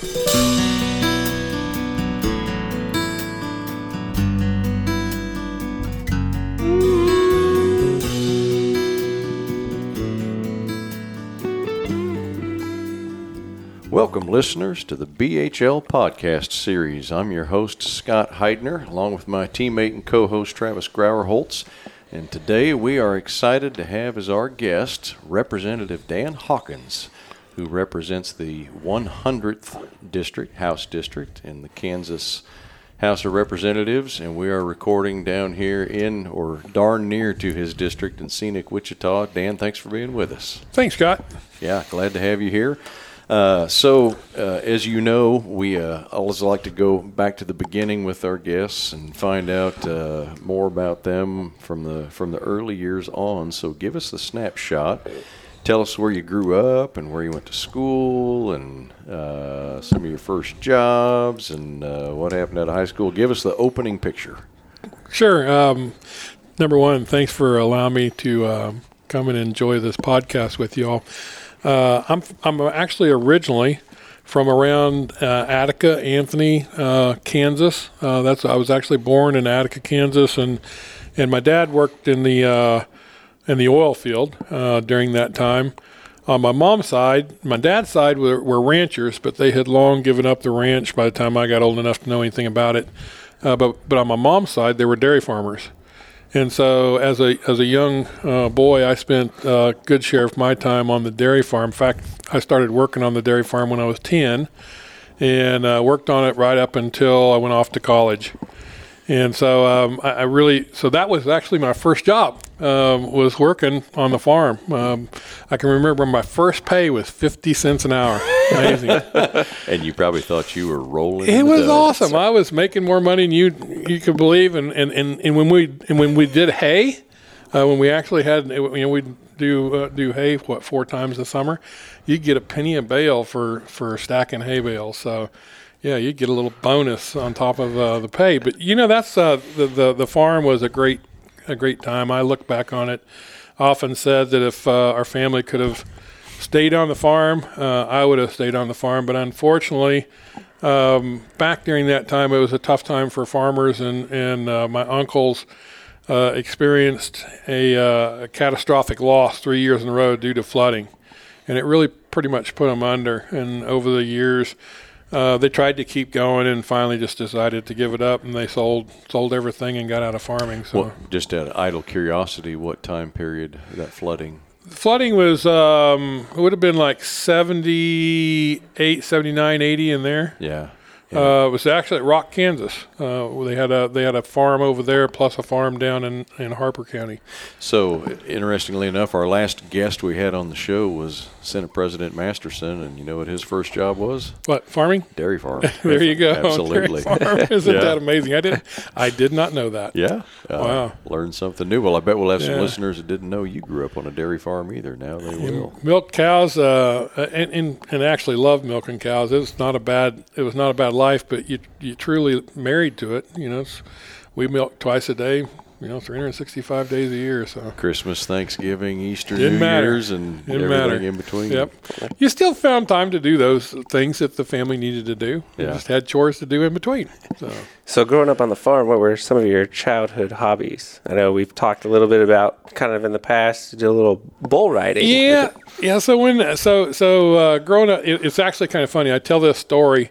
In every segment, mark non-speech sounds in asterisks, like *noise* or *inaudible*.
Welcome, listeners, to the BHL podcast series. I'm your host, Scott Heidner, along with my teammate and co host, Travis Grauer And today we are excited to have as our guest Representative Dan Hawkins, who represents the 100th District, House District, in the Kansas House of Representatives. And we are recording down here in or darn near to his district in scenic Wichita. Dan, thanks for being with us. Thanks, Scott. Yeah, glad to have you here. Uh, so, uh, as you know, we uh, always like to go back to the beginning with our guests and find out uh, more about them from the from the early years on. So, give us the snapshot. Tell us where you grew up and where you went to school and uh, some of your first jobs and what happened at high school. Give us the opening picture. Sure. Um, number one, thanks for allowing me to um, come and enjoy this podcast with you all. Uh, I'm I'm actually originally from around uh, Attica, Anthony, uh, Kansas. Uh, that's I was actually born in Attica, Kansas, and and my dad worked in the uh, in the oil field uh, during that time. On my mom's side, my dad's side were, were, ranchers, but they had long given up the ranch by the time I got old enough to know anything about it. but but on my mom's side, they were dairy farmers. And so, as a as a young uh, boy, I spent a good share of my time on the dairy farm. In fact, I started working on the dairy farm when I was ten, and uh, worked on it right up until I went off to college. And so um, I, I, really, so that was actually my first job, um, was working on the farm. Um, I can remember my first pay was 50 cents an hour. Amazing. *laughs* and you probably thought you were rolling. It was awesome. I was making more money than you, you could believe. And, and, and, and when we, and when we did hay, uh, when we actually had, you know, we'd do, uh, do hay, what, four times a summer, you'd get a penny a bale for, for stacking hay bales. So, yeah, you get a little bonus on top of uh, the pay. But you know, that's uh, the, the the farm was a great a great time. I look back on it. Often said that if uh, our family could have stayed on the farm, uh, I would have stayed on the farm. But unfortunately, um, back during that time, it was a tough time for farmers, and and uh, my uncles. Uh, experienced a, a catastrophic loss three years in a row due to flooding, and it really pretty much put them under. And over the years, uh, they tried to keep going and finally just decided to give it up and they sold sold everything and got out of farming. So well, just out of idle curiosity, what time period that flooding? Flooding was um, it would have been like 78, 79, 80 in there. Yeah. Yeah. Uh, it was actually at Rock, Kansas. Uh, they had a they had a farm over there, plus a farm down in, in Harper County. So, interestingly enough, our last guest we had on the show was Senate President Masterson, and you know what his first job was? What farming? Dairy farm. *laughs* there you go. *laughs* Absolutely. *laughs* Isn't yeah. that amazing? I did I did not know that. Yeah. Uh, wow. Learned something new. Well, I bet we'll have some yeah. listeners that didn't know you grew up on a dairy farm either. Now they will. Milk cows, uh, and, and and actually love milking cows. It was not a bad. It was not a bad life, but you you truly married to it. You know, we milk twice a day, you know, 365 days a year. So Christmas, Thanksgiving, Easter, Didn't New matter. Year's, and Didn't everything matter. in between. Yep. You still found time to do those things that the family needed to do. You yeah. just had chores to do in between. So. so growing up on the farm, what were some of your childhood hobbies? I know we've talked a little bit about kind of in the past, you did a little bull riding. Yeah. Yeah. So when, so, so, uh, growing up, it, it's actually kind of funny. I tell this story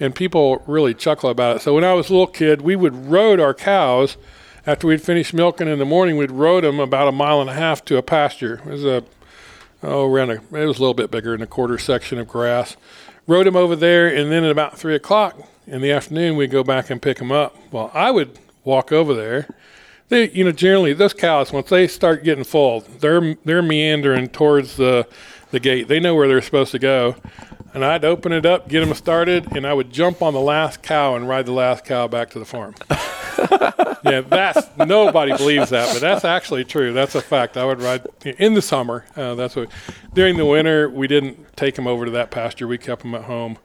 and people really chuckle about it. So when I was a little kid, we would road our cows – after we'd finished milking in the morning, we'd rode them about a mile and a half to a pasture. It was a oh around a it was a little bit bigger than a quarter section of grass. Rode them over there, and then at about three o'clock in the afternoon, we'd go back and pick them up. Well, I would walk over there. They, you know, generally those cows once they start getting full, they're they're meandering towards the the gate. They know where they're supposed to go. And I'd open it up, get them started, and I would jump on the last cow and ride the last cow back to the farm. *laughs* yeah, that's nobody believes that, but that's actually true. That's a fact. I would ride in the summer. Uh, that's what. During the winter, we didn't take them over to that pasture. We kept them at home.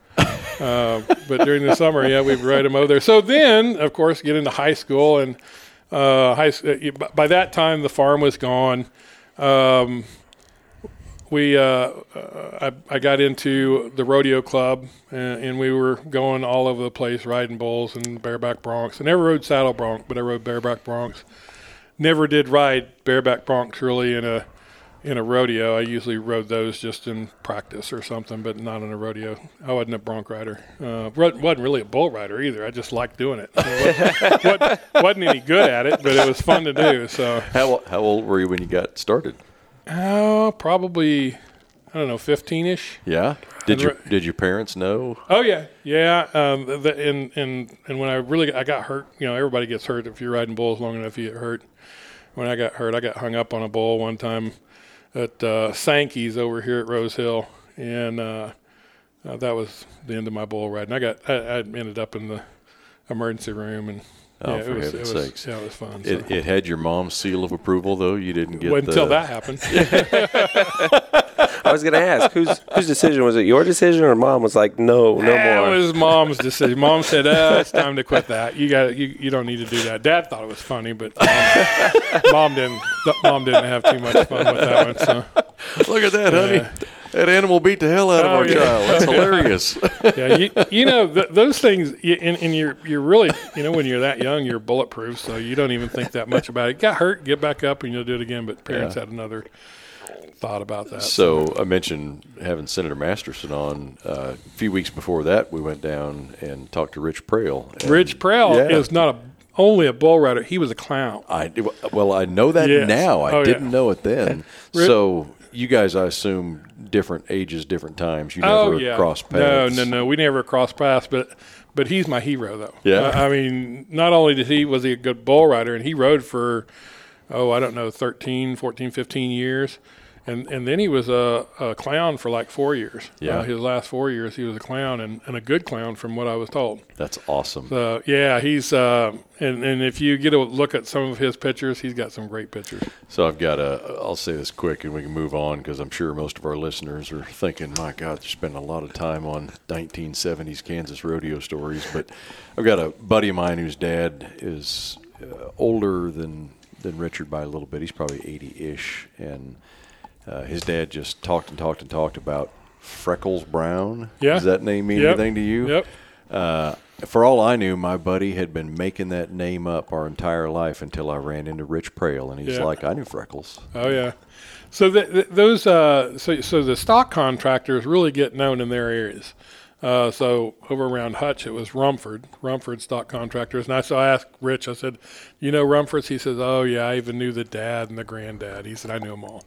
Uh, but during the summer, yeah, we'd ride them over there. So then, of course, get into high school, and uh, high. Uh, by that time, the farm was gone. Um, we uh, uh, I, I got into the rodeo club and, and we were going all over the place riding bulls and bareback broncs. I never rode saddle bronc, but I rode bareback broncs. Never did ride bareback broncs really in a in a rodeo. I usually rode those just in practice or something, but not in a rodeo. I wasn't a bronc rider. Uh, wasn't really a bull rider either. I just liked doing it. it *laughs* wasn't, wasn't any good at it, but it was fun to do. So How how old were you when you got started? Oh, probably I don't know, fifteen ish. Yeah. Did your did your parents know? Oh yeah, yeah. Um, the, and and and when I really I got hurt, you know, everybody gets hurt if you're riding bulls long enough, you get hurt. When I got hurt, I got hung up on a bull one time at uh, Sankey's over here at Rose Hill, and uh, uh, that was the end of my bull riding. I got I, I ended up in the emergency room, and Oh, yeah, for was heaven's sakes. yeah, it was fun. It, so. it had your mom's seal of approval, though. You didn't get Well, the, until that happened. *laughs* I was going to ask whose whose decision was it? Your decision or mom was like, no, no That more. It was mom's decision. Mom said, uh, "It's time to quit that. You got you, you don't need to do that." Dad thought it was funny, but mom, mom didn't. Mom didn't have too much fun with that one. So Look at that, honey. That animal beat the hell out of Oh, our yeah. child. That's *laughs* hilarious. yeah, you, you know th- those things, you, and, and you're you're really you know when you're that young, you're bulletproof, so you don't even think that much about it. Got hurt, get back up, and you'll do it again. But parents Yeah. had another thought about that. So I mentioned having Senator Masterson on. Uh, a few weeks before that, we went down and talked to Rich Prale. Rich Prale Yeah. is not a only a bull rider; he was a clown. I well, I know that Yes. now. I Oh, didn't know it then. *laughs* Ri- so you guys, I assume, different ages, different times. You Oh never yeah. crossed No, paths. no, no. We never crossed paths, but but he's my hero though. Yeah. I, I mean, not only did he was he a good bull rider, and he rode for oh I don't know 13, 14, 15 years. And, and then he was a, a clown for like four years. Yeah. Uh, his last four years, he was a clown and, and a good clown from what I was told. That's awesome. So yeah, he's uh, and and if you get a look at some of his pictures, he's got some great pictures. So I've got a. I'll say this quick, and we can move on because I'm sure most of our listeners are thinking, "My God, they're spending a lot of time on 1970s Kansas rodeo stories." But I've got a buddy of mine whose dad is uh, older than than Richard by a little bit. He's probably 80-ish, and uh, his dad just talked and talked and talked about Freckles Brown. Yeah. Does that name mean Yep. anything to you? Yep. Uh, for all I knew, my buddy had been making that name up our entire life until I ran into Rich Prale, and he's Yeah. like, "I knew Freckles." Oh yeah. So the, the, those uh, so so the stock contractors really get known in their areas. Uh, so over around Hutch, it was Rumford, Rumford stock contractors. And I so I asked Rich. I said, "You know Rumfords?" He says, "Oh yeah, I even knew the dad and the granddad." He said, "I knew them all."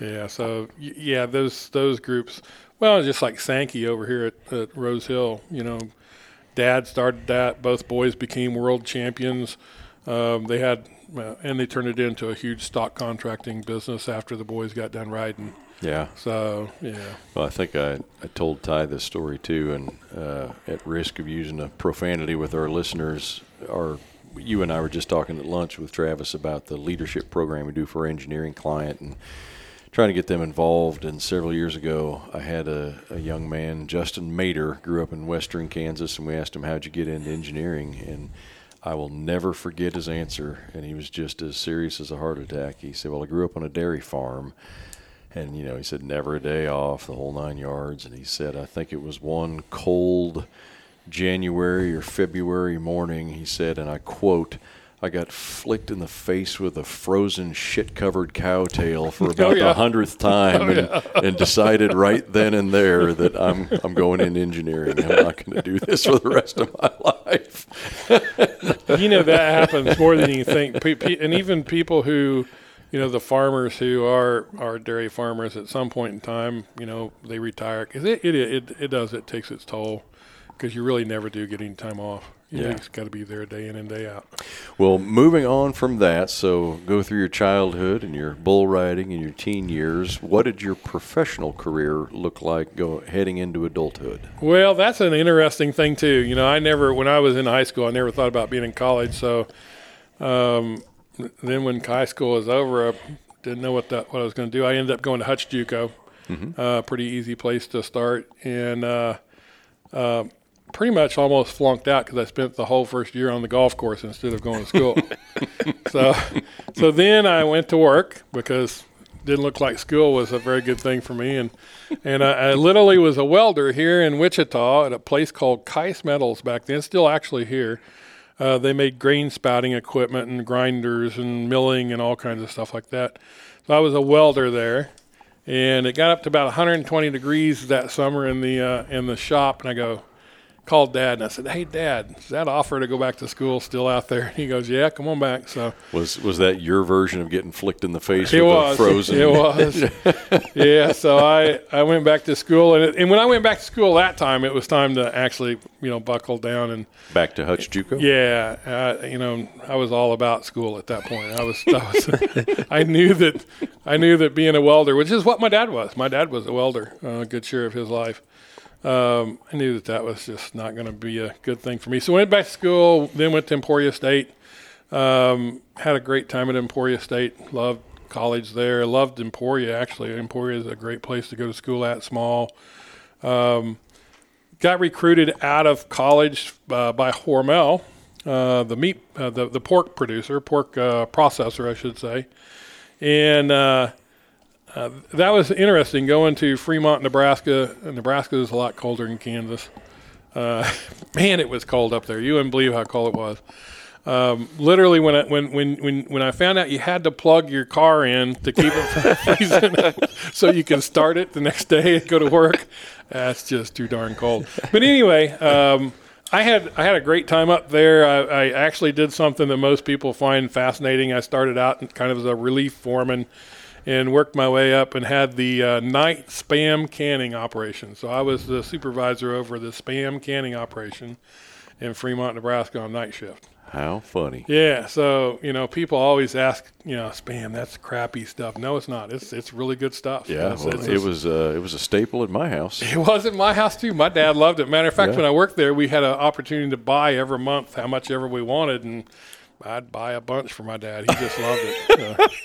Yeah. So yeah, those those groups. Well, just like Sankey over here at, at Rose Hill. You know, Dad started that. Both boys became world champions. Um, they had, uh, and they turned it into a huge stock contracting business after the boys got done riding. Yeah. So yeah, Well, I think I, I told Ty this story too, and uh, at risk of using a profanity with our listeners, our you and I were just talking at lunch with Travis about the leadership program we do for our engineering client and trying to get them involved. And several years ago, I had a, a young man, Justin Mater, grew up in western Kansas, and we asked him, How'd you get into engineering? And I will never forget his answer. And he was just as serious as a heart attack. He said, Well, I grew up on a dairy farm. And, you know, he said, never a day off, the whole nine yards. And he said, I think it was one cold January or February morning, he said, and I quote, I got flicked in the face with a frozen shit covered cow tail *laughs* for oh, about yeah. the hundredth time Oh, and, *laughs* and decided right then and there that I'm I'm going in engineering. I'm not going to do this for the rest of my life. *laughs* you know that happens more than you think. And even people who, you know, the farmers who are are dairy farmers at some point in time, you know, they retire because it, it it it does it takes its toll because you really never do get any time off. Yeah. just got to be there day in and day out. Well, moving on from that, so go through your childhood and your bull riding and your teen years. What did your professional career look like go heading into adulthood? Well, that's an interesting thing too. You know, I never when I was in high school, I never thought about being in college. So, um, then when high school was over, I didn't know what that what I was going to do. I ended up going to Hutch JUCO, uh, pretty easy place to start, and uh, uh, pretty much almost flunked out because I spent the whole first year on the golf course instead of going to school. *laughs* so, so then I went to work because didn't look like school was a very good thing for me. And and I, I literally was a welder here in Wichita at a place called Kice Metals back then. It's still actually here. Uh, they made grain spouting equipment and grinders and milling and all kinds of stuff like that. So I was a welder there, and it got up to about 120 degrees that summer in the uh, in the shop. And I go, called dad and I said, "Hey, dad, is that offer to go back to school still out there?" He goes, "Yeah, come on back." So Was was that your version of getting flicked in the face it with was the frozen? It was. *laughs* yeah. So I I went back to school, and it, and when I went back to school that time, it was time to actually you know buckle down and Back to Hutch JUCO. yeah, uh, you know, I was all about school at that point. I was, I was, *laughs* I knew that, I knew that being a welder, which is what my dad was. My dad was a welder, uh, a good share of his life. Um, I knew that that was just not going to be a good thing for me. So I went back to school, then went to Emporia State. Um, had a great time at Emporia State. Loved college there. Loved Emporia actually. Emporia is a great place to go to school at. Small. Um, got recruited out of college uh, by Hormel, uh, the meat, uh, the the pork producer, pork uh, processor, I should say, and uh, that was interesting. Going to Fremont, Nebraska. Nebraska is a lot colder than Kansas. Uh, *laughs* man, it was cold up there. You wouldn't believe how cold it was. Um, literally, when I when, when when when I found out you had to plug your car in to keep it from *laughs* freezing, so you can start it the next day and go to work, that's just too darn cold. But anyway, um, I had I had a great time up there. I, I actually did something that most people find fascinating. I started out kind of as a relief foreman and worked my way up and had the uh, night spam canning operation. So I was the supervisor over the spam canning operation in Fremont, Nebraska on night shift. How funny. Yeah, so you know, people always ask, you know, spam. That's crappy stuff. No, it's not. It's it's really good stuff. Yeah, It's- well, it's- it was uh, it was a staple at my house. It was at my house too. My dad loved it. Matter of fact, Yeah. when I worked there, we had an opportunity to buy every month how much ever we wanted, and I'd buy a bunch for my dad. He just loved it. *laughs*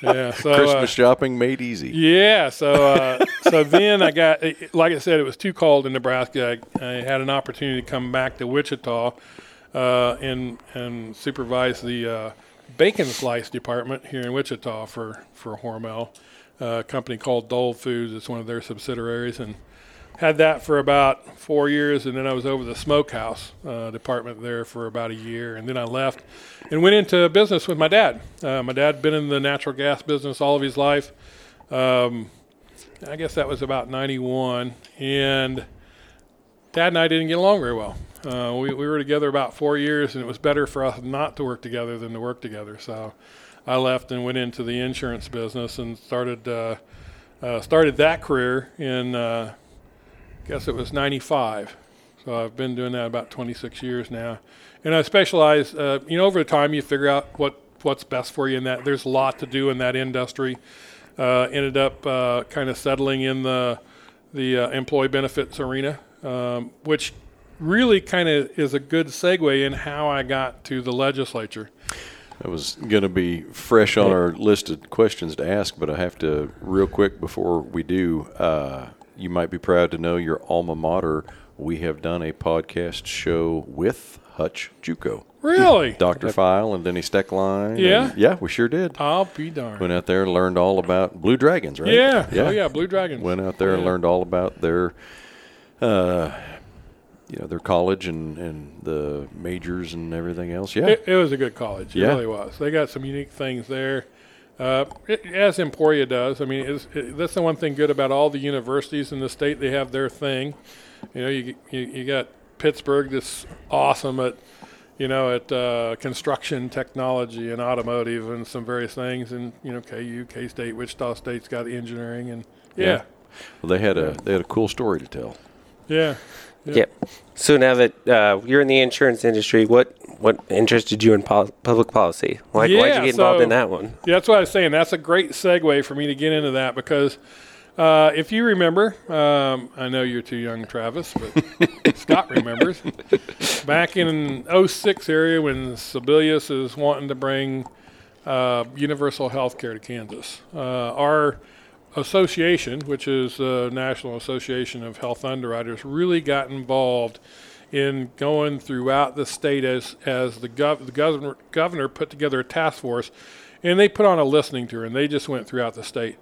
So, yeah. So uh, Christmas shopping made easy. yeah. So uh, so then I got, like I said, it was too cold in Nebraska. I, I had an opportunity to come back to Wichita uh, and and supervise the uh, bacon slice department here in Wichita for for Hormel, uh, a company called Dold Foods. It's one of their subsidiaries, and had that for about four years, and then I was over the smokehouse uh, department there for about a year, and then I left and went into business with my dad. Uh, my dad had been in the natural gas business all of his life. Um, I guess that was about '91, and Dad and I didn't get along very well. Uh, we, we were together about four years, and it was better for us not to work together than to work together. So I left and went into the insurance business and started uh, uh, started that career in uh, guess it was '95. So I've been doing that about 26 years now, and I specialize. Uh, you know, over time you figure out what what's best for you in that. There's a lot to do in that industry. Uh, ended up uh, kind of settling in the the uh, employee benefits arena, um, which really kind of is a good segue in how I got to the legislature. That was going to be fresh on our list of questions to ask, but I have to real quick before we do. You might be proud to know your alma mater. We have done a podcast show with Hutch JUCO, Really? *laughs* Dr. File, and Denny Steckline. Yeah? and- yeah, we sure did. I'll be darned. Went out there and learned all about Blue Dragons, right? Yeah. Oh yeah, Blue Dragons. Went out there and learned all about their, uh, you know, their college and, and the majors and everything else. Yeah. It, it was a good college. It Yeah. really was. They got some unique things there, uh, it, as Emporia does. I mean, it, that's the one thing good about all the universities in the state. They have their thing. You know, you you, you got Pittsburg that's awesome at, you know, at uh, construction technology and automotive and some various things, and you know, KU, K State, Wichita State's got engineering, and yeah, Well, they had a they had a cool story to tell. yeah. Yeah. Yep. So now that uh, you're in the insurance industry, what what interested you in pol- public policy? Why, why'd Yeah, you get involved so- in that one? Yeah, that's what I was saying. That's a great segue for me to get into that because uh, if you remember, um, I know you're too young, Travis, but *laughs* Scott remembers. Back in 06 area when Sebelius is wanting to bring uh, universal health care to Kansas, uh, our association, which is the National Association of Health Underwriters, really got involved in going throughout the state as as the, gov- the governor governor put together a task force and they put on a listening tour, and they just went throughout the state.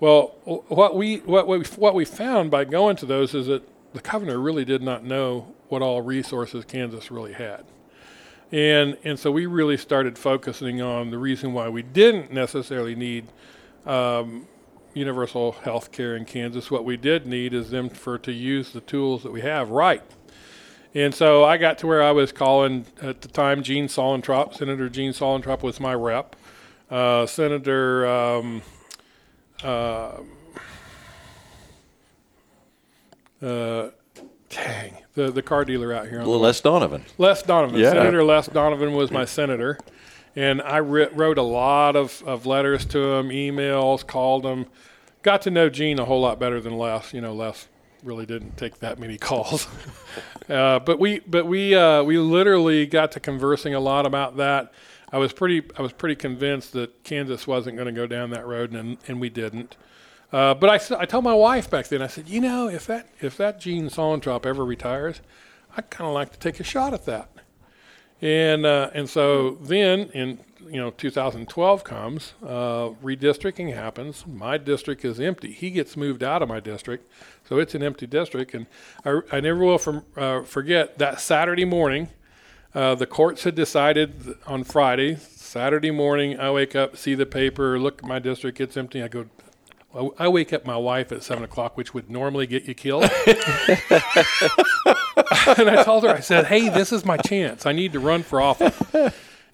Well, what we what we what we found by going to those is that the governor really did not know what all resources Kansas really had. And, and so we really started focusing on the reason why we didn't necessarily need um, universal health care in Kansas. What we did need is them for to use the tools that we have right. And so I got to where I was calling at the time Gene Suellentrop. Senator Gene Suellentrop was my rep. Uh, Senator um, uh, uh, dang, the, the car dealer out here. On Well, the Les Donovan. Les Donovan. Yeah. Senator Les Donovan was my senator. And I wrote a lot of, of letters to him, emails, called him. Got to know Gene a whole lot better than Les. You know, Les really didn't take that many *laughs* calls. uh, but we but we uh, we literally got to conversing a lot about that. I was pretty I was pretty convinced that Kansas wasn't going to go down that road, and and we didn't. Uh, but I told my wife back then, I said, you know, if that if that Gene Suellentrop ever retires, I'd kind of like to take a shot at that. And uh, and so then in you know 2012 comes, uh, redistricting happens. My district is empty. He gets moved out of my district, so it's an empty district. And I, I never will from, uh, forget that Saturday morning. Uh, the courts had decided on Friday. Saturday morning, I wake up, see the paper, look at my district, it's empty. I go, I- I wake up my wife at seven o'clock, which would normally get you killed. *laughs* and I told her, I said, "Hey, this is my chance. I need to run for office."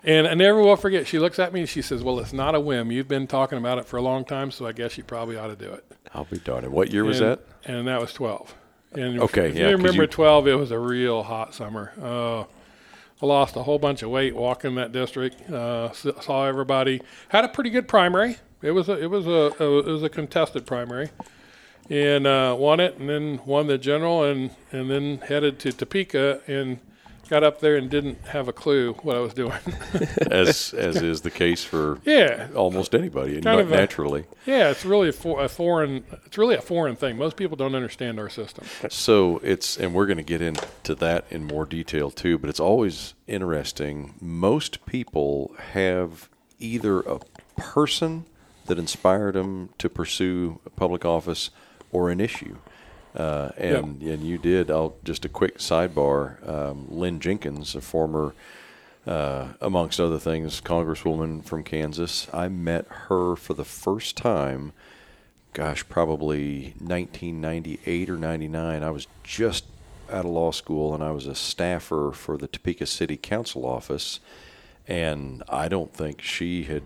And I never will forget. She looks at me and she says, "Well, it's not a whim. You've been talking about it for a long time, so I guess you probably ought to do it." I'll be darned. And What year was and, that? And that was twelve. And Okay, if yeah, you 'cause remember you- twelve, it was a real hot summer. Uh, I lost a whole bunch of weight walking that district. Uh, saw everybody. Had a pretty good primary. It was a it was a, a it was a contested primary, and uh, won it, and then won the general, and and then headed to Topeka and got up there and didn't have a clue what I was doing. *laughs* as as is the case for yeah, almost anybody, Kind not of a- naturally. yeah. It's really a, for, a foreign. It's really a foreign thing. Most people don't understand our system. So it's, and we're going to get into that in more detail too. But it's always interesting. Most people have either a person that inspired them to pursue a public office or an issue. Uh, and and you did. I'll just a quick sidebar. Um, Lynn Jenkins, a former, uh, amongst other things, congresswoman from Kansas. I met her for the first time gosh, probably 1998 or 99. I was just out of law school and I was a staffer for the Topeka City Council office. And I don't think she had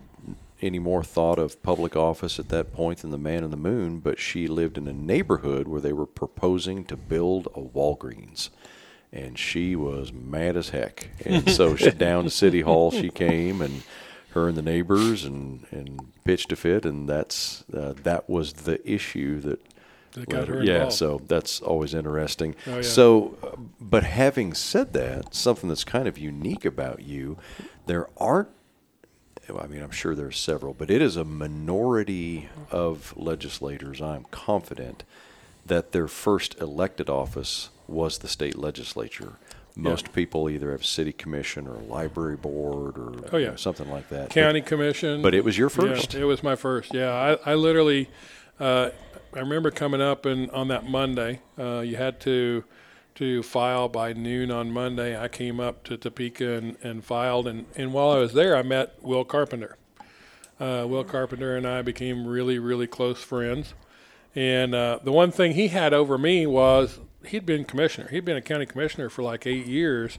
any more thought of public office at that point than the man in the moon, but she lived in a neighborhood where they were proposing to build a Walgreens. And she was mad as heck. And so she *laughs* down to City Hall she came and her and the neighbors and, and pitched a fit and that's uh, that was the issue that That got led her yeah so that's always interesting Oh, yeah. so uh, but having said that something that's kind of unique about you there aren't I mean, I'm sure there's several, but it is a minority of legislators, I'm confident, that their first elected office was the state legislature. Most people either have city commission or library board or Oh, you know, something like that. County commission. But, but it was your Yeah, first. it was my first. Yeah, I, I literally, uh, I remember coming up and on that Monday, uh, you had to to file by noon on Monday. I came up to Topeka and, and filed, and, and while I was there, I met Will Carpenter. Uh, Will Carpenter and I became really, really close friends. And uh, the one thing he had over me was he'd been commissioner. He'd been a county commissioner for like eight years.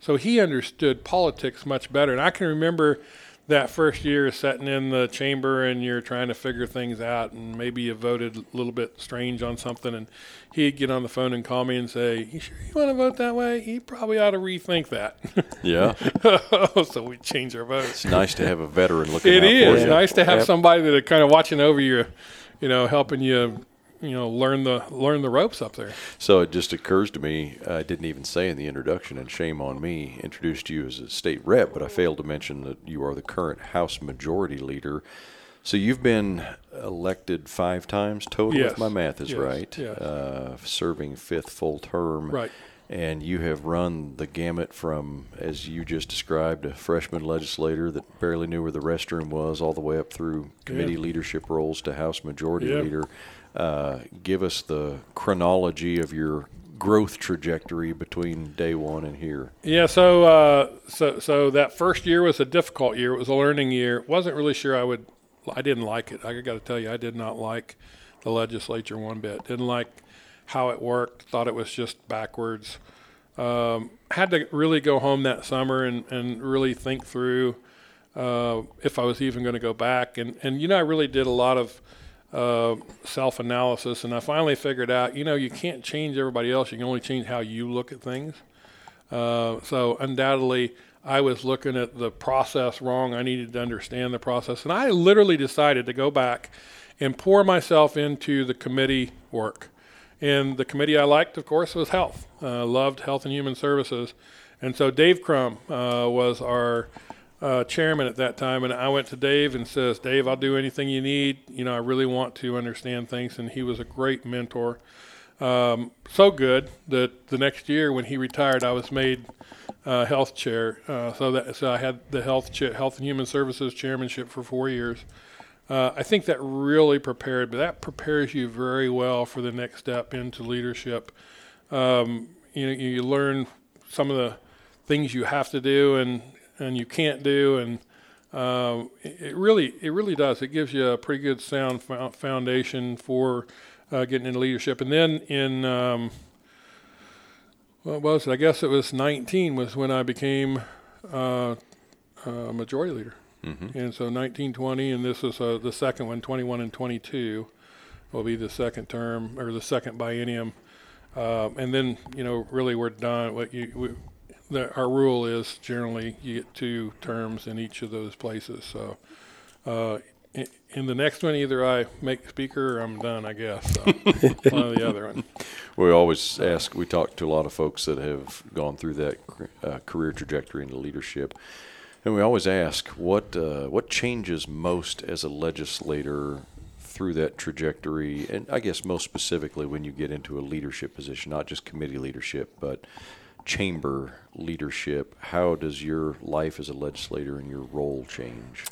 So he understood politics much better. And I can remember that first year sitting in the chamber and you're trying to figure things out and maybe you voted a little bit strange on something and he'd get on the phone and call me and say, You sure you want to vote that way? You probably ought to rethink that. *laughs* Yeah. *laughs* so we change our votes. It's nice to have a veteran looking It is nice to have somebody that are kind of watching over you, you know, helping you, you know, learn the learn the ropes up there. So it just occurs to me, I didn't even say in the introduction, and shame on me, introduced you as a state rep, but I failed to mention that you are the current House Majority Leader. So you've been elected five times total, Yes. if my math is Yes. right, Yes. uh, serving fifth full term. Right. and you have run the gamut from, as you just described, a freshman legislator that barely knew where the restroom was, all the way up through committee Yeah. leadership roles to House Majority Yeah. Leader. Uh, give us the chronology of your growth trajectory between day one and here. Yeah, so uh, so so that first year was a difficult year. It was a learning year. wasn't really sure I would. I didn't like it. I got to tell you, I did not like the legislature one bit. Didn't like how it worked. Thought it was just backwards. Um, had to really go home that summer and, and really think through uh, if I was even going to go back. And and you know, I really did a lot of uh, self analysis, and I finally figured out, you know, you can't change everybody else. You can only change how you look at things. Uh, so undoubtedly, I was looking at the process wrong. I needed to understand the process, and I literally decided to go back and pour myself into the committee work. And the committee I liked, of course, was health. Uh, loved health and human services, and so Dave Crum uh, was our uh, chairman at that time, and I went to Dave and says, "Dave, I'll do anything you need. You know, I really want to understand things." And he was a great mentor. Um, so good that the next year when he retired, I was made uh, health chair. Uh, so that so I had the health cha- health and human services chairmanship for four years. Uh, I think that really prepared, but that prepares you very well for the next step into leadership. Um, you know, you learn some of the things you have to do and and you can't do, and um, it, really it really does. It gives you a pretty good sound foundation for uh, getting into leadership. And then in um, what was it? I guess it was 19 was when I became uh, uh, majority leader. Mm-hmm. And so 1920, and this is uh, the second one, 21 and 22, will be the second term or the second biennium. Uh, and then, you know, really we're done. What you, we, the, our rule is generally you get two terms in each of those places. So uh, in, in the next one, either I make speaker or I'm done, I guess. So *laughs* one or the other one. We always ask, we talk to a lot of folks that have gone through that uh, career trajectory into leadership. And we always ask, what, uh, what changes most as a legislator through that trajectory? And I guess most specifically when you get into a leadership position, not just committee leadership, but chamber leadership. How does your life as a legislator and your role change?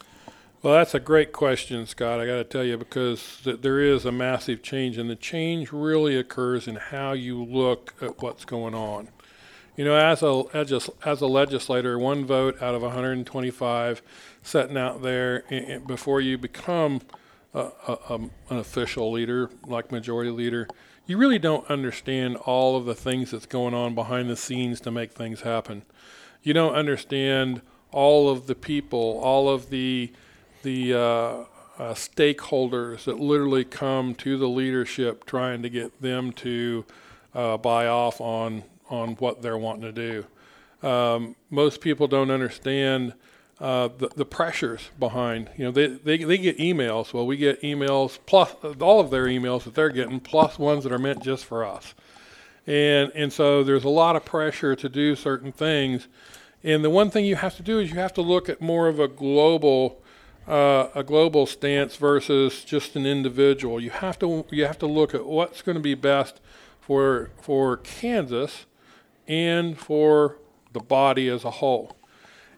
Well, that's a great question, Scott. I got to tell you because th- there is a massive change, and the change really occurs in how you look at what's going on. You know, as a as a, as a legislator, one vote out of 125 sitting out there i- i- before you become a, a, an official leader, like majority leader, you really don't understand all of the things that's going on behind the scenes to make things happen. You don't understand all of the people, all of the the uh, uh, stakeholders that literally come to the leadership trying to get them to uh, buy off on on what they're wanting to do. Um, most people don't understand uh, the, the pressures behind. You know, they, they they get emails. Well, we get emails plus all of their emails that they're getting, plus ones that are meant just for us. And and so there's a lot of pressure to do certain things. And the one thing you have to do is you have to look at more of a global uh, a global stance versus just an individual. You have to you have to look at what's going to be best for for Kansas and for the body as a whole.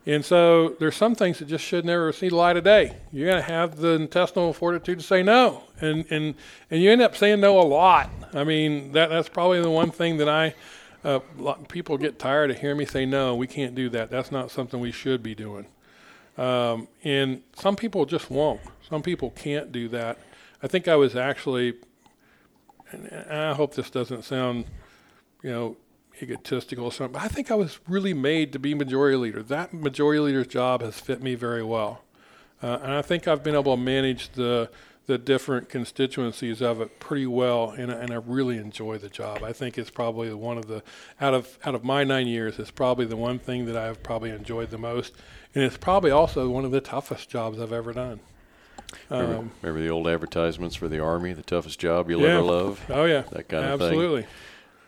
And so there's some things that just should never see the light of day. You're going to have the intestinal fortitude to say no, and and and you end up saying no a lot. I mean that that's probably the one thing that I. Uh, people get tired of hearing me say no. We can't do that. That's not something we should be doing. Um, and some people just won't. Some people can't do that. I think I was actually, and I hope this doesn't sound, you know, egotistical or something, but I think I was really made to be majority leader. That majority leader's job has fit me very well. Uh, and I think I've been able to manage the the different constituencies of it pretty well, and, I- and I really enjoy the job. I think it's probably one of the out of out of my nine years, it's probably the one thing that I've probably enjoyed the most, and it's probably also one of the toughest jobs I've ever done. Remember, Um, remember the old advertisements for the Army, the toughest job you'll Yeah. ever love? oh yeah, That kind of thing. absolutely.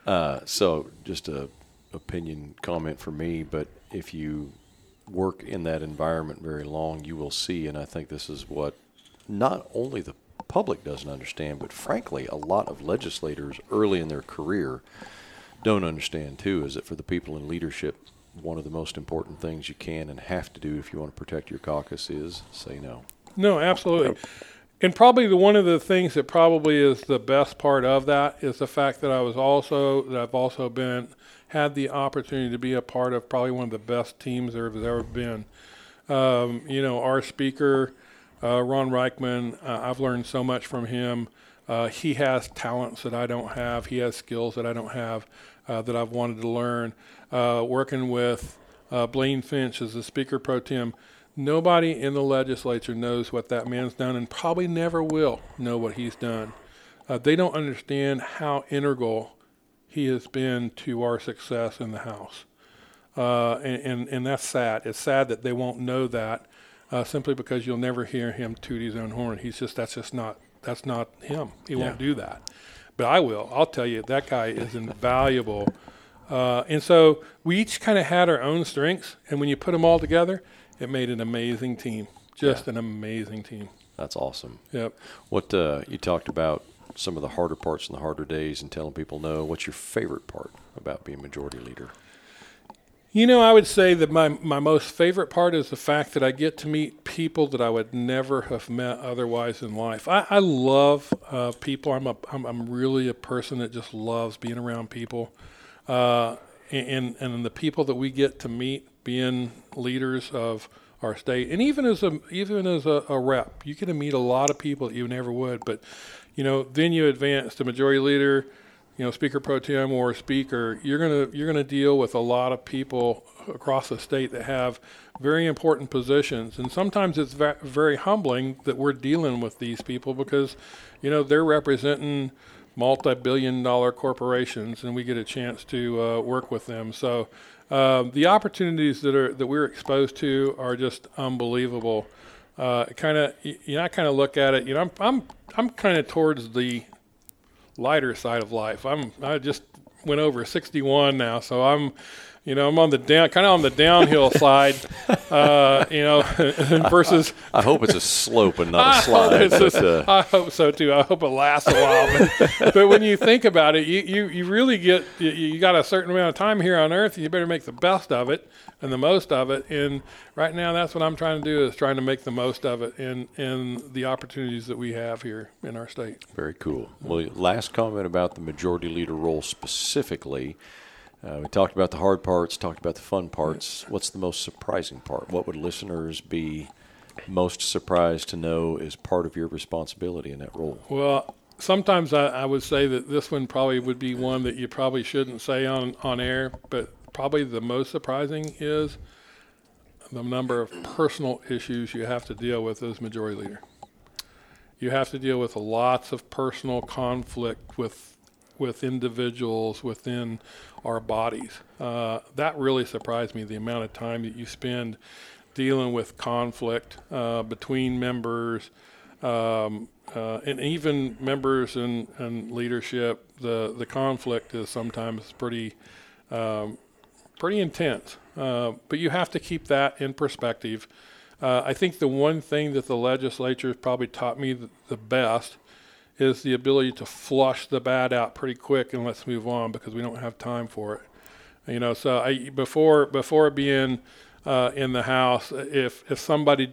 Uh, so, just a opinion comment for me, but if you work in that environment very long, you will see, and I think this is what not only the public doesn't understand, but frankly, a lot of legislators early in their career don't understand too is that for the people in leadership, one of the most important things you can and have to do if you want to protect your caucus is say no. No, absolutely. And probably the one of the things that probably is the best part of that is the fact that I was also that I've also been had the opportunity to be a part of probably one of the best teams there has ever been. Um, you know, our speaker, uh, Ron Ryckman, uh, I've learned so much from him. Uh, he has talents that I don't have. He has skills that I don't have uh, that I've wanted to learn. Uh, working with uh, Blaine Finch as the Speaker Pro Tem, nobody in the legislature knows what that man's done and probably never will know what he's done. they don't understand how integral he has been to our success in the House. Uh, and, and, and, that's sad. It's sad that they won't know that uh, simply because you'll never hear him toot his own horn. He's just, that's just not, that's not him. He yeah. won't do that. But I will. I'll tell you, that guy is invaluable. Uh, and so we each kind of had our own strengths. And when you put them all together, it made an amazing team. Just yeah. an amazing team. That's awesome. Yep. What uh, you talked about some of the harder parts and the harder days and telling people no. What's your favorite part about being majority leader? You know, I would say that my, my most favorite part is the fact that I get to meet people that I would never have met otherwise in life. I, I love uh, people. I'm, a, I'm, I'm really a person that just loves being around people. Uh, and, and the people that we get to meet being leaders of our state. And even as a, even as a, a rep, you get to meet a lot of people that you never would. But you know, then you advance to majority leader, you know, speaker pro tem or speaker. You're gonna you're gonna deal with a lot of people across the state that have very important positions, and sometimes it's va- very humbling that we're dealing with these people because, you know, they're representing multi-billion-dollar corporations, and we get a chance to uh, work with them. So. Uh, the opportunities that are that we're exposed to are just unbelievable uh, kind of you know I kind of look at it. You know, I'm I'm I'm kind of towards the lighter side of life. I'm I just went over 61 now, so I'm you know, I'm on the down, kind of on the downhill *laughs* side, uh, you know, *laughs* versus. I, I, hope it's a slope and not a slide. but, uh, I hope so too. I hope it lasts a while. But, *laughs* but when you think about it, you, you, you really get you, you, got a certain amount of time here on Earth. You better make the best of it and the most of it. And right now, that's what I'm trying to do is trying to make the most of it and and the opportunities that we have here in our state. Very cool. Well, last comment about the majority leader role specifically. Uh, we talked about the hard parts, talked about the fun parts. What's the most surprising part? What would listeners be most surprised to know is part of your responsibility in that role? Well, sometimes I, I, would say that this one probably would be one that you probably shouldn't say on, on air, but probably the most surprising is the number of personal issues you have to deal with as majority leader. You have to deal with lots of personal conflict with with individuals within our bodies. Uh, that really surprised me the amount of time that you spend dealing with conflict uh, between members um, uh, and even members and, and leadership. The, the conflict is sometimes pretty, um, pretty intense, uh, but you have to keep that in perspective. Uh, I think the one thing that the legislature has probably taught me the, the best is the ability to flush the bad out pretty quick and let's move on because we don't have time for it. You know, so I before before being uh, in the house, if if somebody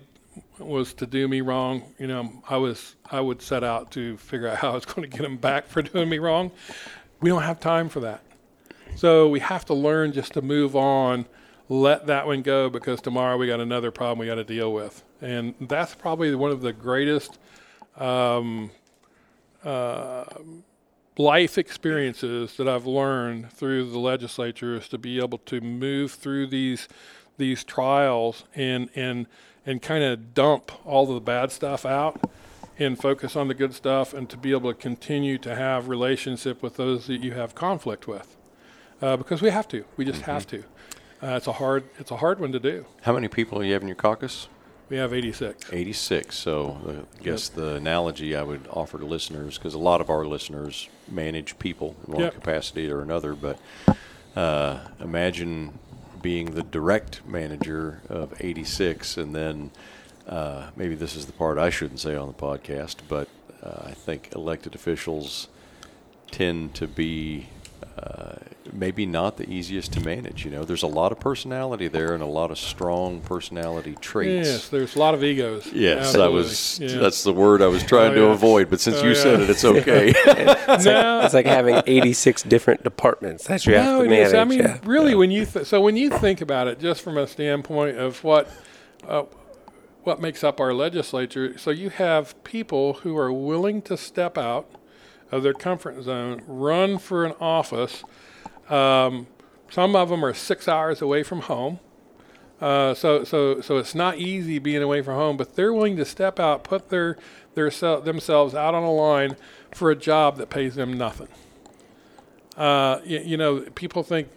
was to do me wrong, you know, I was I would set out to figure out *laughs* how I was going to get them back for doing me wrong. We don't have time for that. So we have to learn just to move on, let that one go because tomorrow we got another problem we got to deal with, and that's probably one of the greatest um, uh, life experiences that I've learned through the legislature is to be able to move through these these trials and and and kind of dump all of the bad stuff out and focus on the good stuff and to be able to continue to have relationship with those that you have conflict with. Uh, because we have to. We just mm-hmm. have to. Uh, it's a hard it's a hard one to do. How many people do you have in your caucus we have 86. 86. So I guess yep. the analogy I would offer to listeners, because a lot of our listeners manage people in one yep. capacity or another, but uh, imagine being the direct manager of 86 and then uh, maybe this is the part I shouldn't say on the podcast, but uh, I think elected officials tend to be uh, maybe not the easiest to manage. You know, there's a lot of personality there and a lot of strong personality traits. Yes, there's a lot of egos. Yes, Absolutely. I was. Yeah. That's the word I was trying Oh, to yeah. avoid. But since Oh, you said it, it's okay. *laughs* no, It's like having 86 different departments that you have to manage. is. I mean, yeah. really, when you th- so when you think about it, just from a standpoint of what uh, what makes up our legislature, so you have people who are willing to step out of their comfort zone, run for an office. Um, some of them are six hours away from home. Uh, so, so, so it's not easy being away from home, but they're willing to step out, put their, their sel- themselves out on a line for a job that pays them nothing. Uh, you, you know, people think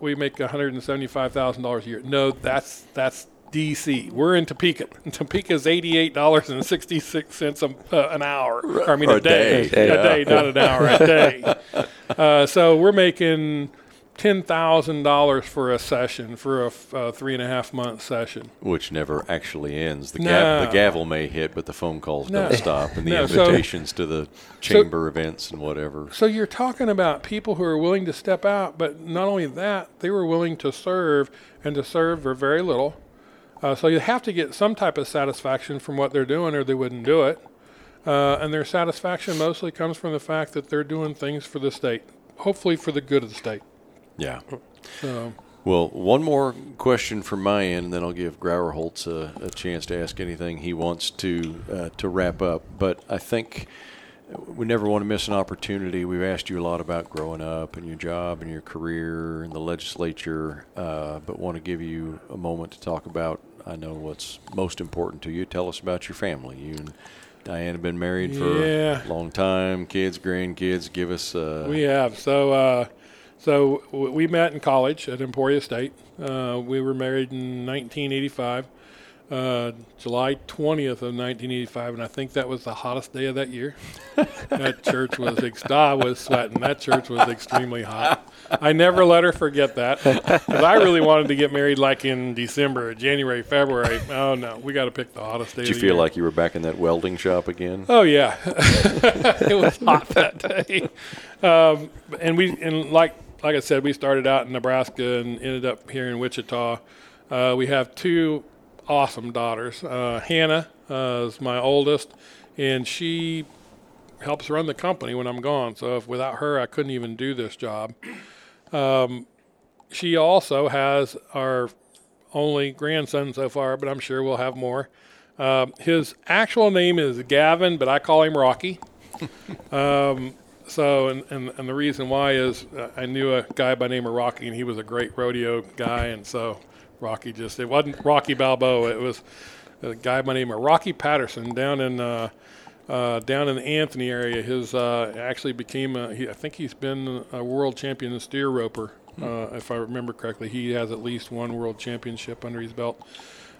we make one hundred and seventy-five thousand dollars a year. No, that's that's DC. We're in Topeka. *laughs* Topeka is eighty-eight dollars and sixty-six cents uh, an hour. Or, I mean, Or a, day. day. A day, not an hour. A day. *laughs* Uh, so we're making ten thousand dollars for a session for a f- three and a half month session. Which never actually ends. The, No. gav- the gavel may hit, but the phone calls No. don't stop, and the *laughs* No, so- invitations to the chamber events and whatever. So you're talking about people who are willing to step out, but not only that, they were willing to serve and to serve for very little. Uh, so you have to get some type of satisfaction from what they're doing, or they wouldn't do it. Uh, and their satisfaction mostly comes from the fact that they're doing things for the state, hopefully for the good of the state. Yeah. So Well, one more question from my end, and then I'll give Grauer Holtz a, a chance to ask anything he wants to uh, to wrap up. But I think we never want to miss an opportunity. We've asked you a lot about growing up and your job and your career and the legislature, uh, but want to give you a moment to talk about. I know what's most important to you. Tell us about your family. You and Diane have been married for Yeah. a long time. Kids, grandkids. Give us. Uh, we have so. Uh, so w- we met in college at Emporia State. Uh, we were married in 1985. uh, July 20th of 1985, and I think that was the hottest day of that year. *laughs* that church was, ex- I was sweating. That church was extremely hot. I never let her forget that because I really wanted to get married like in December, January, February. Oh no, we got to pick the hottest day. Did you feel year. like you were back in that welding shop again? Oh yeah, *laughs* it was hot that day, um, and we and like like I said, we started out in Nebraska and ended up here in Wichita. Uh, we have two awesome daughters. Uh, Hannah uh, is my oldest, and she helps run the company when I'm gone. So if without her, I couldn't even do this job. Um, she also has our only grandson so far, but I'm sure we'll have more. Um, his actual name is Gavin, but I call him Rocky. *laughs* um, so, and, and, and the reason why is uh, I knew a guy by the name of Rocky, and he was a great rodeo guy, and so Rocky just, it wasn't Rocky Balboa, it was a guy by the name of Rocky Patterson down in. Uh, uh, down in the Anthony area, his uh, actually became. A, he, I think he's been a world champion steer roper, uh, if I remember correctly. He has at least one world championship under his belt.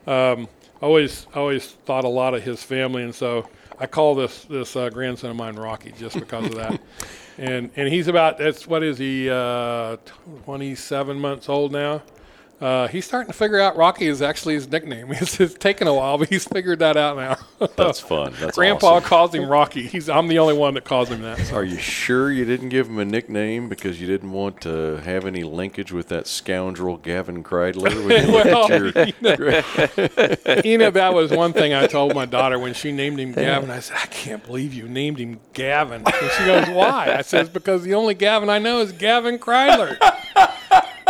Um, always, always thought a lot of his family, and so I call this this uh, grandson of mine Rocky just because of that. *laughs* And and he's about that's what is he uh, 27 months old now. Uh, he's starting to figure out Rocky is actually his nickname. *laughs* It's, it's taken a while, but he's figured that out now. *laughs* That's fun. That's Grandpa awesome. calls him Rocky. He's I'm the only one that calls him that. Are you sure you didn't give him a nickname because you didn't want to have any linkage with that scoundrel Gavin Kreidler? When you *laughs* Well, your- you know that was one thing I told my daughter when she named him Gavin. I said, I can't believe you named him Gavin. And she goes, Why? I says, Because the only Gavin I know is Gavin Kreidler.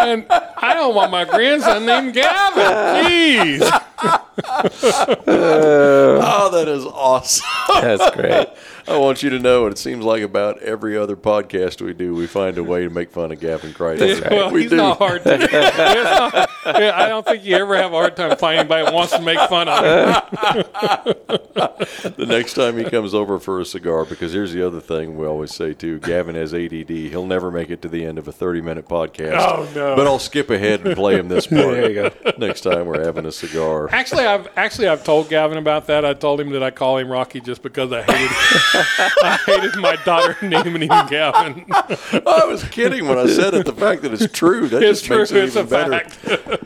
And I don't want my grandson named Gavin. Jeez. *laughs* oh, that is awesome. That's great. I want you to know, and it seems like about every other podcast we do, we find a way to make fun of Gavin Kreidler. Well, we he's do. not hard to. Not- yeah, I don't think you ever have a hard time finding anybody that wants to make fun of him. the next time he comes over for a cigar, because here's the other thing we always say too: Gavin has ADD. He'll never make it to the end of a 30-minute podcast. Oh, no. But I'll skip ahead and play him this part. There you go. Next time we're having a cigar. Actually, I've actually I've told Gavin about that. I told him that I call him Rocky just because I hated I hated my daughter *laughs* naming him Gavin. *laughs* I was kidding when I said it. The fact that it's true that It's just true. makes it It's a even better. fact.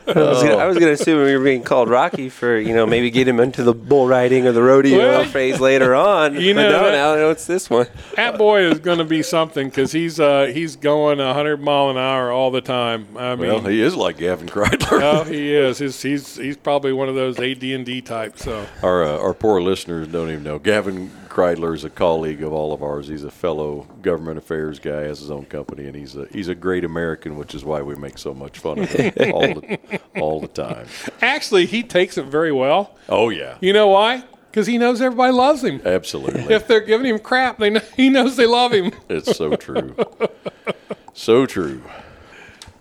I was gonna, I was gonna assume we were being called Rocky for you know maybe get him into the bull riding or the rodeo Well, *laughs* phase later on. you but know no, now it's this one. That boy is going to be something because he's uh, he's going 100 mile an hour all the time. I mean, Well, he is like Gavin Kreidler. oh, he is. He's, he's he's probably one of those AD&D types. So Our uh, our poor listeners don't even know. Gavin Kreidler is a colleague of all of ours. He's a fellow government affairs guy, has his own company, and he's a he's a great American, which is why we make so much fun of him *laughs* all the all the time. actually, he takes it very well. Oh yeah, You know why? Because he knows everybody loves him. absolutely. If they're giving him crap, they know, *laughs* he knows they love him. *laughs* It's so true. So true.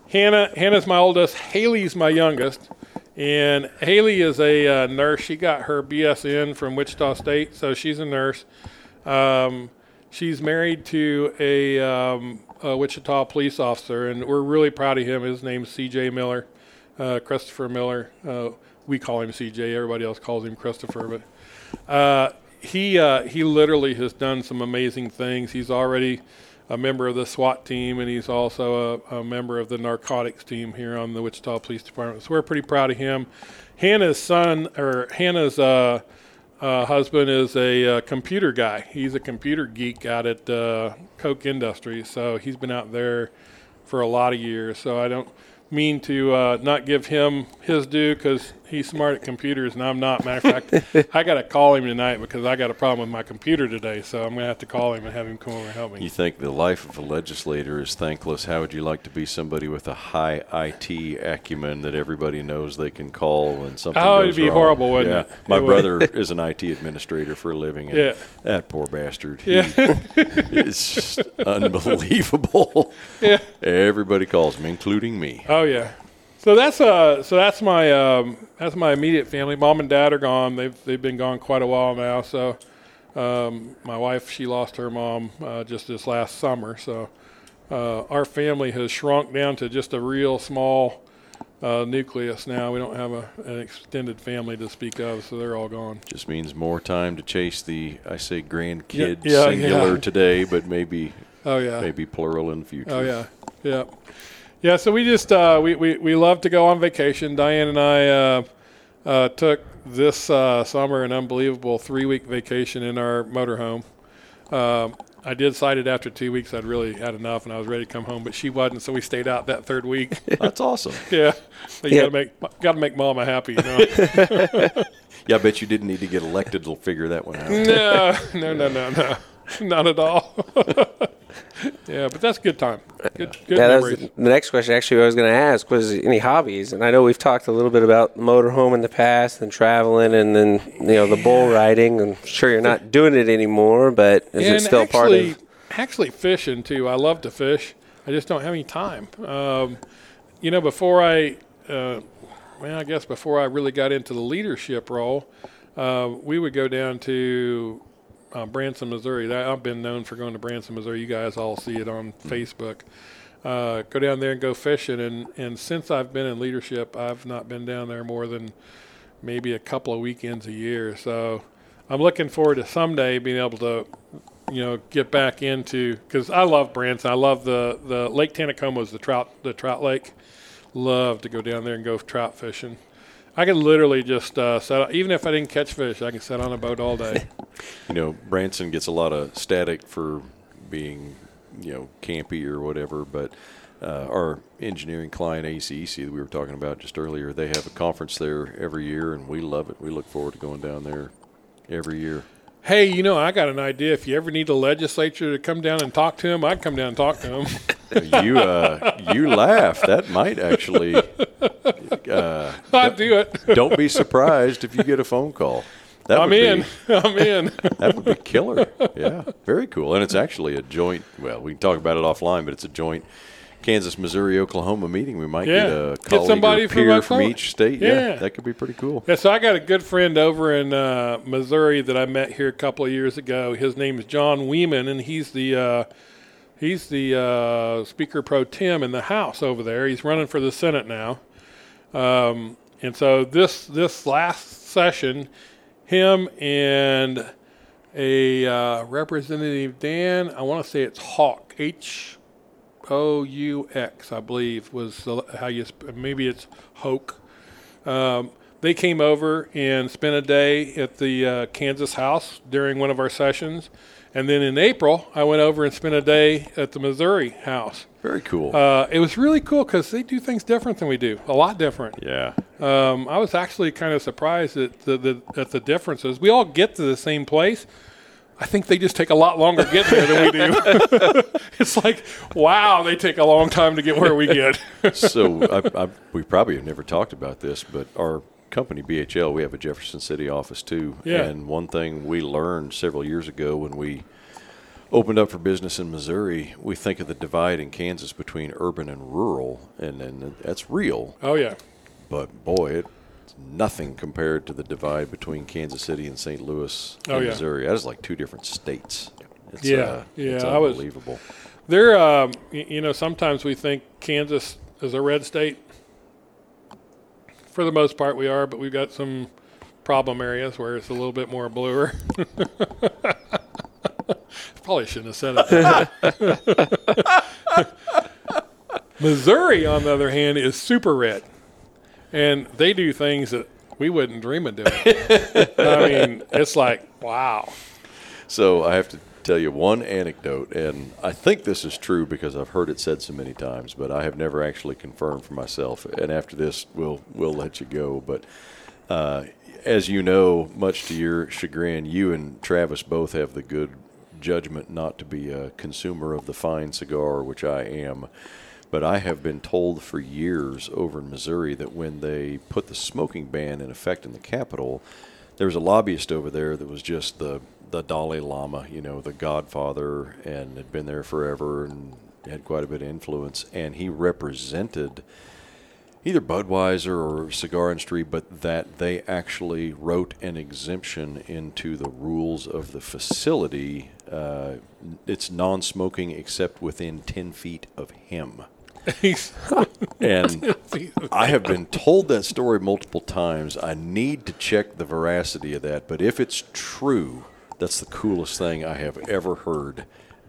Hannah Hannah's my oldest. Haley's my youngest. And Haley is a uh, nurse. She got her BSN from Wichita State, so she's a nurse. Um, she's married to a, um, a Wichita police officer, and we're really proud of him. His name's C.J. Miller, uh, Christopher Miller. Uh, we call him C.J. Everybody else calls him Christopher, but uh, he uh, he literally has done some amazing things. He's already a member of the SWAT team, and he's also a, a member of the narcotics team here on the Wichita Police Department. So we're pretty proud of him. Hannah's son, or Hannah's uh, uh, husband, is a uh, computer guy. He's a computer geek out at uh, Koch Industries, so he's been out there for a lot of years. So I don't mean to uh, not give him his due because he's smart at computers and I'm not. Matter of fact, *laughs* I got to call him tonight because I got a problem with my computer today. So I'm going to have to call him and have him come over and help me. You think the life of a legislator is thankless? How would you like to be somebody with a high IT acumen that everybody knows they can call when something Oh, goes it'd be wrong? horrible, wouldn't yeah. it? My It would. brother *laughs* is an IT administrator for a living, and Yeah. that poor bastard. he Yeah. *laughs* is just unbelievable. Yeah. Everybody calls him, including me. Oh yeah. So that's uh so that's my um that's my immediate family. Mom and dad are gone. They've they've been gone quite a while now. So um, my wife she lost her mom uh, just this last summer. So uh, our family has shrunk down to just a real small uh, nucleus now. We don't have a, an extended family to speak of, so they're all gone. Just means more time to chase the, I say grandkid yeah, singular yeah. today, but maybe Oh yeah. maybe plural in the future. Oh yeah, yeah, yeah. So we just uh, we, we we love to go on vacation. Diane and I uh, uh, took this uh, summer an unbelievable three week vacation in our motorhome. Um, I did cite it after two weeks. I'd really had enough, and I was ready to come home. But she wasn't, so we stayed out that third week. *laughs* That's awesome. *laughs* yeah, so you Yeah. gotta make gotta make Mama happy, you know. *laughs* Yeah, I bet you didn't need to get elected to figure that one out. no, no, no, no, no, not at all. *laughs* yeah, but that's good time. Good, good Yeah, that was the next question. Actually, I was going to ask was any hobbies, and I know we've talked a little bit about motorhome in the past, and traveling, and then you know the bull riding. I'm sure you're not doing it anymore, but is and it still part actually, of? actually fishing too. I love to fish. I just don't have any time. Um, you know, before I, uh, well, I guess before I really got into the leadership role, uh, we would go down to uh, Branson, Missouri. That, I've been known for going to Branson, Missouri. You guys all see it on Facebook. Uh, go down there and go fishing. And, and since I've been in leadership, I've not been down there more than maybe a couple of weekends a year. So I'm looking forward to someday being able to, you know, get back into because I love Branson. I love the the Lake Taneycomo is the trout the trout lake. Love to go down there and go trout fishing. I can literally just uh, set even if I didn't catch fish, I can sit on a boat all day. *laughs* You know, Branson gets a lot of static for being, you know, campy or whatever, but uh, our engineering client ACEC that we were talking about just earlier, they have a conference there every year, and we love it. We look forward to going down there every year. hey, you know, I got an idea. If you ever need the legislature to come down and talk to him, I'd come down and talk to him. *laughs* you uh, you laugh. That might actually. Uh, I'd do it. *laughs* don't be surprised if you get a phone call. That I'm would be- in. *laughs* I'm in. That would be killer. Yeah, very cool. And it's actually a joint. Well, we can talk about it offline, but it's a joint Kansas, Missouri, Oklahoma meeting. We might Yeah. get a Get colleague somebody or from peer from each state. Yeah. Yeah. that could be pretty cool. Yeah, so I got a good friend over in uh, Missouri that I met here a couple of years ago. His name is John Wiemann, and he's the uh, he's the uh, Speaker pro tem in the House over there. He's running for the Senate now, um, and so this this last session, him and a uh, representative Dan, I want to say it's Hawk H O U X, I believe, was how you maybe it's Hoke. Um, they came over and spent a day at the uh, Kansas house during one of our sessions, and then in April I went over and spent a day at the Missouri house. Very cool. Uh, it was really cool because they do things different than we do, a lot different. yeah. Um, I was actually kind of surprised at the, the at the differences. We all get to the same place. I think they just take a lot longer to get there than we do. *laughs* it's like, wow, they take a long time to get where we get. *laughs* so I, I, we probably have never talked about this, but our company BHL, we have a Jefferson City office too. Yeah. And one thing we learned several years ago when we opened up for business in Missouri, we think of the divide in Kansas between urban and rural, and and that's real. oh yeah, But boy, it's nothing compared to the divide between Kansas City and St. Louis, Oh, yeah. Missouri. That is like two different states. It's, Yeah, uh, it's yeah, I was- unbelievable. they're um, you know sometimes we think Kansas is a red state. For the most part, we are, but we've got some problem areas where it's a little bit more bluer. *laughs* Probably shouldn't have said it. *laughs* Missouri, on the other hand, is super red, and they do things that we wouldn't dream of doing. I mean, it's like wow. So I have to tell you one anecdote, and I think this is true because I've heard it said so many times, but I have never actually confirmed for myself. And after this, we'll we'll let you go. But uh, as you know, much to your chagrin, you and Travis both have the good judgment not to be a consumer of the fine cigar, which I am. But I have been told for years over in Missouri that when they put the smoking ban in effect in the capitol, there was a lobbyist over there that was just the the Dalai Lama, you know, the Godfather, and had been there forever and had quite a bit of influence. And he represented either Budweiser or cigar industry, but that they actually wrote an exemption into the rules of the facility. Uh, it's non-smoking except within ten feet of him. *laughs* And *laughs* I have been told that story multiple times. I need to check the veracity of that, but if it's true, that's the coolest thing I have ever heard,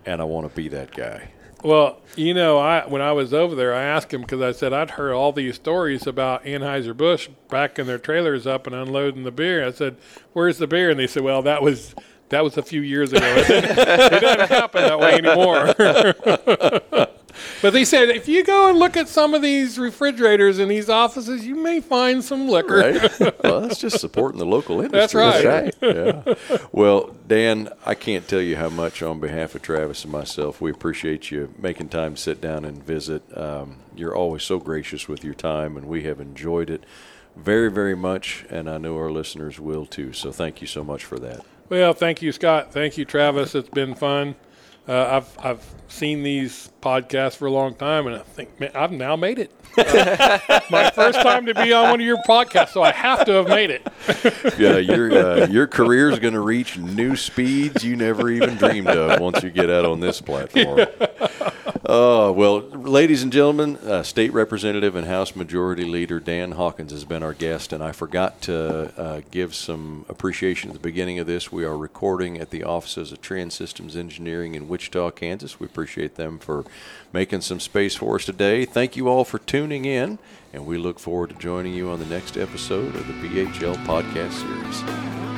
and I want to be that guy. Well, you know, I when I was over there, I asked him because I said I'd heard all these stories about Anheuser Busch backing their trailers up and unloading the beer. I said, "Where's the beer?" And they said, "Well, that was that was a few years ago. *laughs* It doesn't, happen that way anymore." *laughs* but they said if you go and look at some of these refrigerators in these offices, you may find some liquor. Right? well, that's just supporting the local industry. That's right. yeah. Well, Dan, I can't tell you how much on behalf of Travis and myself, we appreciate you making time to sit down and visit. Um, you're always so gracious with your time, and we have enjoyed it very, very much, and I know our listeners will too. So thank you so much for that. Well, thank you, Scott. Thank you, Travis. It's been fun. Uh, I've I've seen these podcasts for a long time, and I think man, I've now made it. Uh, *laughs* my first time to be on one of your podcasts, so I have to have made it. *laughs* Yeah, your uh, your career is going to reach new speeds you never even dreamed of once you get out on this platform. *laughs* Oh well, ladies and gentlemen, uh, State Representative and House Majority Leader Dan Hawkins has been our guest, and I forgot to uh, give some appreciation at the beginning of this. We are recording at the offices of TranSystems Engineering in Wichita, Kansas. We appreciate them for making some space for us today. Thank you all for tuning in, and we look forward to joining you on the next episode of the BHL podcast series.